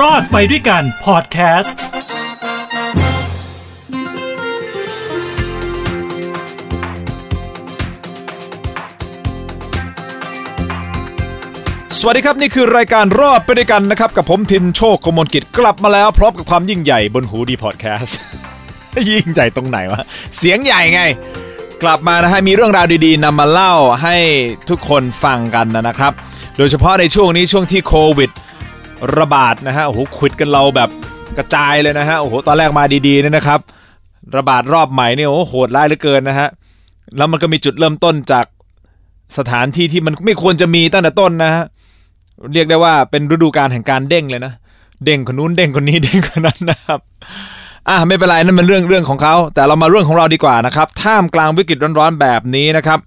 รอดไปด้วยกันพอดแคสต์สวัสดีครับ นี่คือรายการรอดไปด้วยกันนะครับ กับผมทินโชคกมลกิจกลับมาแล้ว พร้อมกับความยิ่งใหญ่บนหูดีพอดแคสต์ ยิ่งใหญ่ตรงไหนวะ เสียงใหญ่ไง กลับมานะฮะมีเรื่องราวดีๆนำมาเล่าให้ทุกคนฟังกันนะครับ โดยเฉพาะในช่วงนี้ช่วงที่โควิด ระบาดนะฮะโอ้โหควิดกันเราแบบกระจายเลยนะฮะโอ้โหตอนแรกมาดีๆเนี่ยนะครับ ระบาดรอบใหม่เนี่ยโอ้โหโหดร้ายเหลือเกินนะฮะแล้วมันก็มีจุดเริ่มต้นจากสถานที่ที่มันไม่ควรจะมีตั้งแต่ต้นนะฮะเรียกได้ว่าเป็นฤดูการแห่งการเด้งเลยนะเด้งคนนู้นเด้งคนนี้เด้งคนนั้นนะครับอะไม่เป็นไรนั่นมันเรื่องเรื่องของเขา แต่เรามาเรื่องของเราดีกว่านะครับ ท่ามกลางวิกฤตร้อนๆแบบนี้นะครับ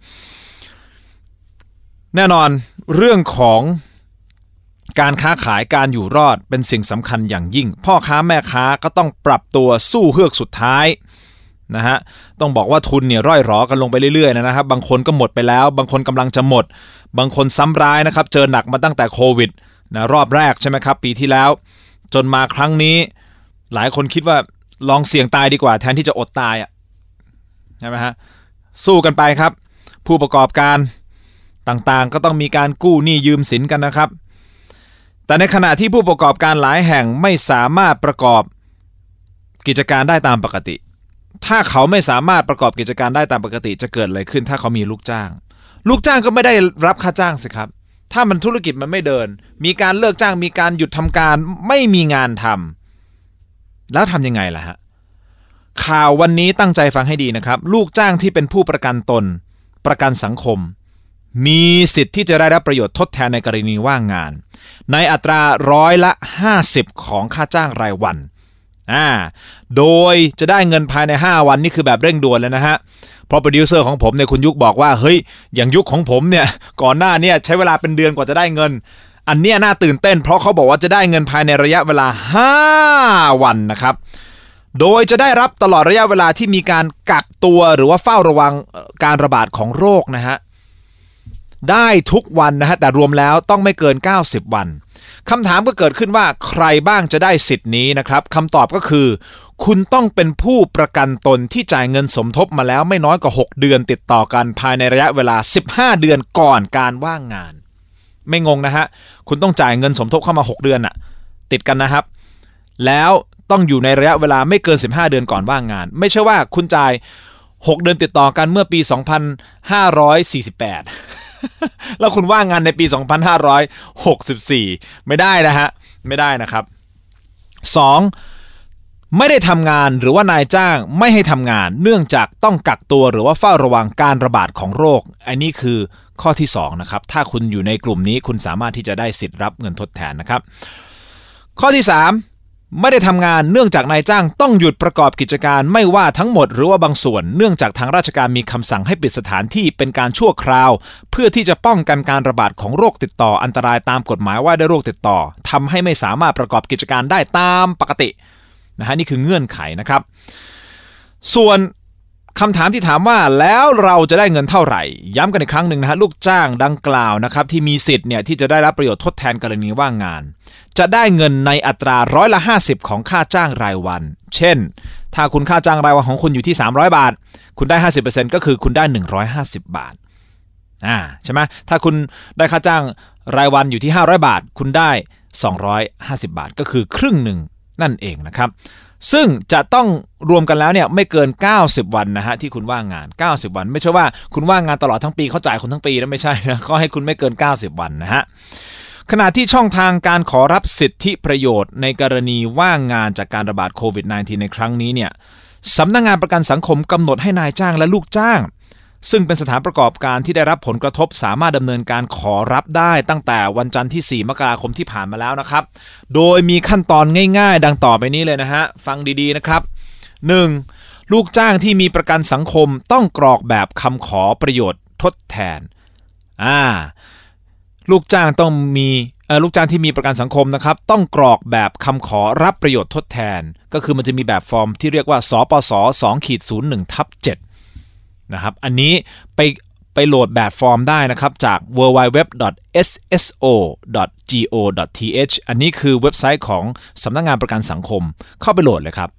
แน่นอนเรื่องของ การค้าขายการอยู่รอดเป็นสิ่งสำคัญอย่างยิ่ง พ่อค้าแม่ค้าก็ต้องปรับตัวสู้เฮือกสุดท้ายนะฮะต้องบอกว่าทุนเนี่ยร่อยหรอกันลงไปเรื่อยๆนะครับ บางคนก็หมดไปแล้ว บางคนกำลังจะหมด บางคนซ้ำร้ายนะครับเจอหนักมาตั้งแต่โควิดนะรอบแรกใช่ไหมครับปีที่แล้ว จนมาครั้งนี้ หลายคนคิดว่าลองเสี่ยงตายดีกว่า แทนที่จะอดตายอะใช่ไหมฮะสู้กันไปครับ ผู้ประกอบการต่างๆ ก็ต้องมีการกู้หนี้ยืมสินกันนะครับ แต่ในขณะที่ผู้ประกอบการหลายแห่งไม่สามารถประกอบกิจการได้ตามปกติ ถ้าเขาไม่สามารถประกอบกิจการได้ตามปกติ จะเกิดอะไรขึ้น ถ้าเขามีลูกจ้าง ลูกจ้างก็ไม่ได้รับค่าจ้างสิครับ ถ้ามันธุรกิจมันไม่เดิน มีการเลิกจ้างมีการหยุดทำการไม่มีงานทำแล้วทำยังไงล่ะฮะข่าววันนี้ตั้งใจฟังให้ดีนะครับ ลูกจ้างที่เป็นผู้ประกันตน ประกันสังคม มีสิทธิ์ที่จะได้รับประโยชน์ทดแทนในกรณีว่างงาน ในอัตราร้อยละ 50 ของค่าจ้างรายวันอ่าโดยจะได้เงินภายใน 5 วันนี่คือแบบเร่งด่วนเลยนะฮะเพราะโปรดิวเซอร์ของผมเนี่ยคุณยุคบอกว่าเฮ้ยอย่างยุคของผมเนี่ยก่อนหน้าเนี่ยใช้เวลาเป็นเดือนกว่าจะได้เงิน อันเนี้ยน่าตื่นเต้น เพราะเขาบอกว่าจะได้เงินภายในระยะเวลา 5 วันนะครับโดยจะได้รับตลอดระยะเวลาที่มีการกักตัวหรือว่าเฝ้าระวังการระบาดของโรคนะฮะ ได้ทุกวันนะฮะแต่รวมแล้วต้องไม่เกิน 90 วันคำถามก็เกิดขึ้นว่าใครบ้างจะได้สิทธิ์นี้นะครับคำตอบก็คือ คุณต้องเป็นผู้ประกันตนที่จ่ายเงินสมทบมาแล้วไม่น้อยกว่า 6 เดือนติดต่อกันภายในระยะเวลา 15 เดือนก่อนการว่างงาน ไม่งงนะฮะคุณต้องจ่ายเงินสมทบเข้ามา 6 เดือนอะติดกันนะครับ แล้วต้องอยู่ในระยะเวลาไม่เกิน 15 เดือนก่อนว่างงาน ไม่ใช่ว่าคุณจ่าย 6 เดือนติดต่อกันเมื่อปี 2548 แล้วคุณว่างงานในปี 2564 ไม่ได้นะฮะ ไม่ได้นะครับ 2. ไม่ได้ทำงานหรือว่านายจ้างไม่ให้ทำงาน เนื่องจากต้องกักตัวหรือว่าเฝ้าระวังการระบาดของโรค อันนี้คือข้อที่2นะครับ ถ้าคุณอยู่ในกลุ่มนี้คุณสามารถที่จะได้สิทธิ์รับเงินทดแทนนะครับ ข้อที่ 3 ไม่ได้ทำงานเนื่องจากนายจ้างต้องหยุดประกอบกิจการไม่ว่าทั้งหมดหรือว่าบางส่วน เนื่องจากทางราชการมีคำสั่งให้ปิดสถานที่เป็นการชั่วคราว เพื่อที่จะป้องกันการระบาดของโรคติดต่ออันตรายตามกฎหมายว่าด้วยโรคติดต่อทำให้ไม่สามารถประกอบกิจการได้ตามปกตินะฮะนี่คือเงื่อนไขนะครับ ส่วน คำถามที่ถามว่าแล้วเราจะได้เงินเท่าไหร่ ย้ำกันอีกครั้งหนึ่งนะฮะลูกจ้างดังกล่าวนะครับที่มีสิทธิ์เนี่ยที่จะได้รับประโยชน์ทดแทนกรณีว่างงาน จะได้เงินในอัตราร้อยละ 50 ของค่าจ้างรายวัน เช่น ถ้าคุณค่าจ้างรายวันของคุณอยู่ที่ 300 บาท คุณได้ 50%ก็คือคุณได้ 150 บาทอ่าใช่ไหมถ้าคุณได้ค่าจ้างรายวันอยู่ที่ 500 บาท คุณได้ 250 บาท ก็คือครึ่งหนึ่งนั่นเองนะครับ ซึ่งจะต้องรวมกันแล้วเนี่ยไม่เกิน 90 วันนะฮะที่คุณว่างงาน 90 วัน ไม่ใช่ว่าคุณว่างงานตลอดทั้งปีเขาจ่ายคุณทั้งปีนะไม่ใช่นะเขาให้คุณไม่เกิน 90 วันนะฮะขณะที่ช่องทางการขอรับสิทธิประโยชน์ในกรณีว่างงานจากการระบาดโควิด -19 ในครั้งนี้เนี่ยสำนักงงานประกันสังคมกำหนดให้นายจ้างและลูกจ้าง ซึ่งเป็นสถานประกอบการที่ได้รับผลกระทบสามารถดำเนินการขอรับได้ตั้งแต่วันจันทร์ที่ 4 มกราคมที่ผ่านมาแล้วนะครับ โดยมีขั้นตอนง่ายๆ ดังต่อไปนี้เลยนะฮะ ฟังดีๆนะครับ 1. ลูกจ้างที่มีประกันสังคมต้องกรอกแบบคำขอประโยชน์ทดแทน อ่า ลูกจ้างต้องมีลูกจ้างที่มีประกันสังคมนะครับ ต้องกรอกแบบคำขอรับประโยชน์ทดแทน ก็คือมันจะมีแบบฟอร์มที่เรียกว่าสปส2ขีด01ทับ7 นะครับ อันนี้ไปไปโหลดแบบฟอร์มได้นะครับ จาก www.sso.go.th อันนี้คือเว็บไซต์ของสำนักงงานประกันสังคม เข้าไปโหลดเลยครับ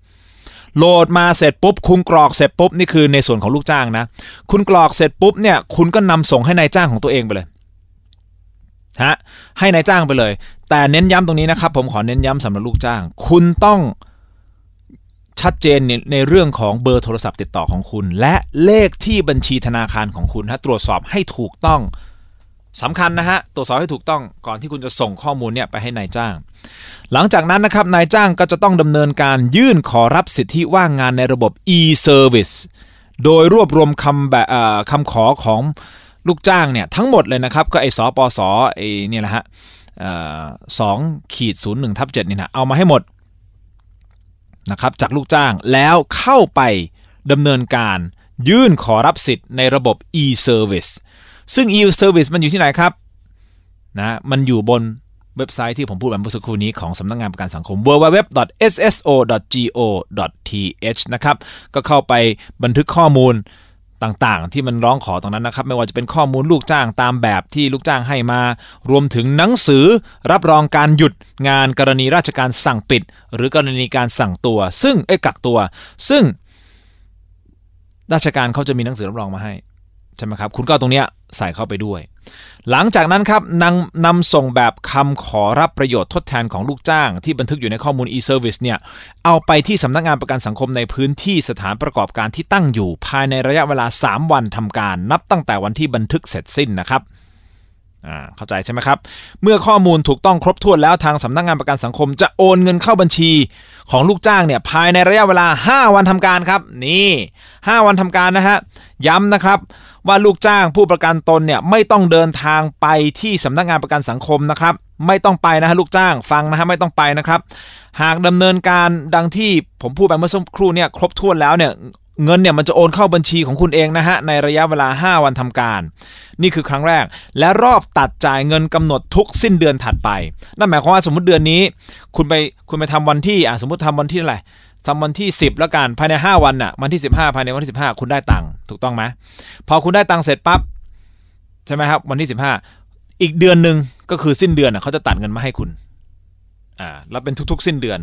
โหลดมาเสร็จปุ๊บ คุณกรอกเสร็จปุ๊บ นี่คือในส่วนของลูกจ้างนะ คุณกรอกเสร็จปุ๊บเนี่ย คุณก็นำส่งให้ในายจ้างของตัวเองไปเลยฮะให้ในายจ้างไปเลย แต่เน้นย้ำตรงนี้นะครับ ผมขอเน้นย้ำสำหรับลูกจ้าง คุณต้อง ชัดเจนในในเรื่องของเบอร์โทรศัพท์ติดต่อของคุณ และเลขที่บัญชีธนาคารของคุณฮะตรวจสอบให้ถูกต้องสำคัญนะฮะตรวจสอบให้ถูกต้องก่อนที่คุณจะส่งข้อมูลเนี่ยไปให้ในายจ้าง หลังจากนั้นนะครับนายจ้างก็จะต้องดำเนินการยื่นขอรับสิทธิว่างงานในระบบ e-service โดยรวบรวมคำแบบคำขอของลูกจ้างเนี่ยทั้งหมดเลยนะครับก็ไอ้สปสอไอ้เนี่ยแหละฮะสองขีดศูนย์หนึ่งทับเจ็ดนี่นะเอามาให้หมด นะครับจากลูกจ้างแล้วเข้าไปดำเนินการยื่นขอรับสิทธิ์ในระบบ e-service ซึ่ง e-service มันอยู่ที่ไหนครับนะมันอยู่บนเว็บไซต์ที่ผมพูดไปเมื่อสักครู่นี้ของสำนักงงานประกันสังคม www.sso.go.th นะครับ ก็เข้าไปบันทึกข้อมูล ต่างๆ ที่มันร้องขอตรงนั้นนะครับ ไม่ว่าจะเป็นข้อมูลลูกจ้างตามแบบที่ลูกจ้างให้มา รวมถึงหนังสือรับรองการหยุดงานกรณีราชการสั่งปิด หรือกรณีการสั่งตัว ซึ่งไอ้กักตัว ซึ่ง ราชการเขาจะมีหนังสือรับรองมาให้ใช่ไหมครับ คุณก็ตรงเนี้ยใส่เข้าไปด้วย หลังจากนั้นครับนำนำส่งแบบคำขอรับประโยชน์ทดแทนของลูกจ้าง ที่บันทึกอยู่ในข้อมูล e-service เนี่ยเอาไปที่สำนักงานประกันสังคมในพื้นที่สถานประกอบการที่ตั้งอยู่ ภายในระยะเวลา 3 วันทำการ นับตั้งแต่วันที่บันทึกเสร็จสิ้นนะครับเข้าใจใช่ไหมครับ เมื่อข้อมูลถูกต้องครบถ้วนแล้วทางสำนักงานประกันสังคมจะโอนเงินเข้าบัญชีของลูกจ้างเนี่ยภายในระยะเวลา 5 วันทำการครับ นี่ 5 วันทำการนะฮะ ย้ำนะครับ ว่าลูกจ้างผู้ประกันตนเนี่ยไม่ต้องเดินทางไปที่สำนักงานประกันสังคมนะครับ ไม่ต้องไปนะฮะลูกจ้างฟังนะฮะไม่ต้องไปนะครับ หากดำเนินการดังที่ผมพูดไปเมื่อสักครู่เนี่ยครบถ้วนแล้วเนี่ยเงินเนี่ยมันจะโอนเข้าบัญชีของคุณเองนะฮะในระยะเวลา 5 วันทำการ นี่คือครั้งแรก และรอบตัดจ่ายเงินกำหนดทุกสิ้นเดือนถัดไป นั่นหมายความว่าสมมติเดือนนี้ คุณไปคุณไปทำวันที่อ่าสมมติทำวันที่อะไร ทำวันที่ 10 แล้วกันภายใน 5 วันน่ะวันที่ 15 ภายในวันที่ 15 คุณได้ตังค์ถูกต้องไหมพอคุณได้ตังค์เสร็จปั๊บใช่ไหมครับ วันที่ 15 อีกเดือนหนึ่งก็คือสิ้นเดือนเขาจะตัดเงินมาให้คุณอ่าแล้วเป็นทุก ๆ สิ้นเดือน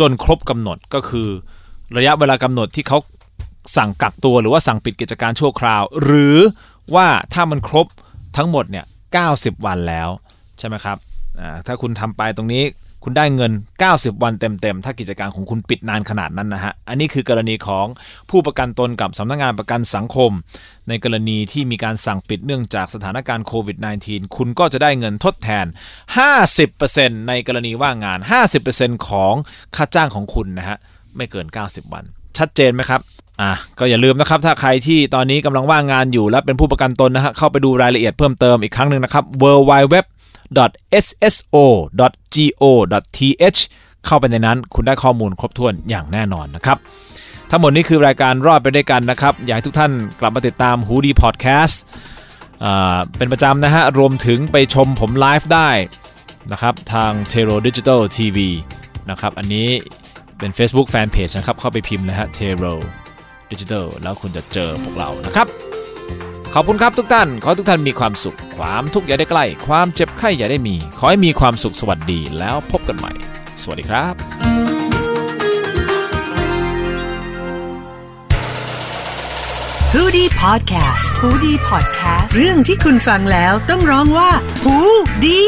จนครบกำหนดก็คือระยะเวลากำหนดที่เขาสั่งกักตัวหรือว่าสั่งปิดกิจการชั่วคราว หรือว่าถ้ามันครบทั้งหมดเนี่ย90 วันแล้วใช่ไหมครับถ้าคุณทำไปตรงนี้ คุณได้เงิน 90 วันเต็มๆ ถ้ากิจการของคุณปิดนานขนาดนั้นนะฮะ อันนี้คือกรณีของผู้ประกันตนกับสำนักงงานประกันสังคม ในกรณีที่มีการสั่งปิดเนื่องจากสถานการณ์โควิด -19 คุณก็จะได้เงินทดแทน 50%ในกรณีว่างงาน 50%ของค่าจ้างของคุณนะฮะ ไม่เกิน 90 วัน ชัดเจนไหมครับอะก็อย่าลืมนะครับ ถ้าใครที่ตอนนี้กำลังว่างงานอยู่และเป็นผู้ประกันตนนะฮะเข้าไปดูรายละเอียดเพิ่มเติมอีกครั้งหนึ่งนะครับ w w w sso.go.th เข้าไปในนั้นคุณได้ข้อมูลครบถ้วนอย่างแน่นอนนะครับทั้งหมดนี้คือรายการรอดไปด้วยกันนะครับ อยากให้ทุกท่านกลับมาติดตามหูดีพอดแคสต์เป็นประจำนะฮะ รวมถึงไปชมผมไลฟ์ได้นะครับ ทาง t e r o Digital TV นะครับ อันนี้เป็น Facebook Fanpage นะครับ เข้าไปพิมพ์เลยฮะ t e r o Digital แล้วคุณจะเจอพวกเรานะครับ ขอบคุณครับทุกท่าน ขอทุกท่านมีความสุข ความทุกข์อย่าได้ใกล้ ความเจ็บไข้อย่าได้มี ขอให้มีความสุขสวัสดีแล้วพบกันใหม่ สวัสดีครับฮูดี้พอดแคสต์ฮูดี้พอดแคสต์เรื่องที่คุณฟังแล้วต้องร้องว่าฮูดี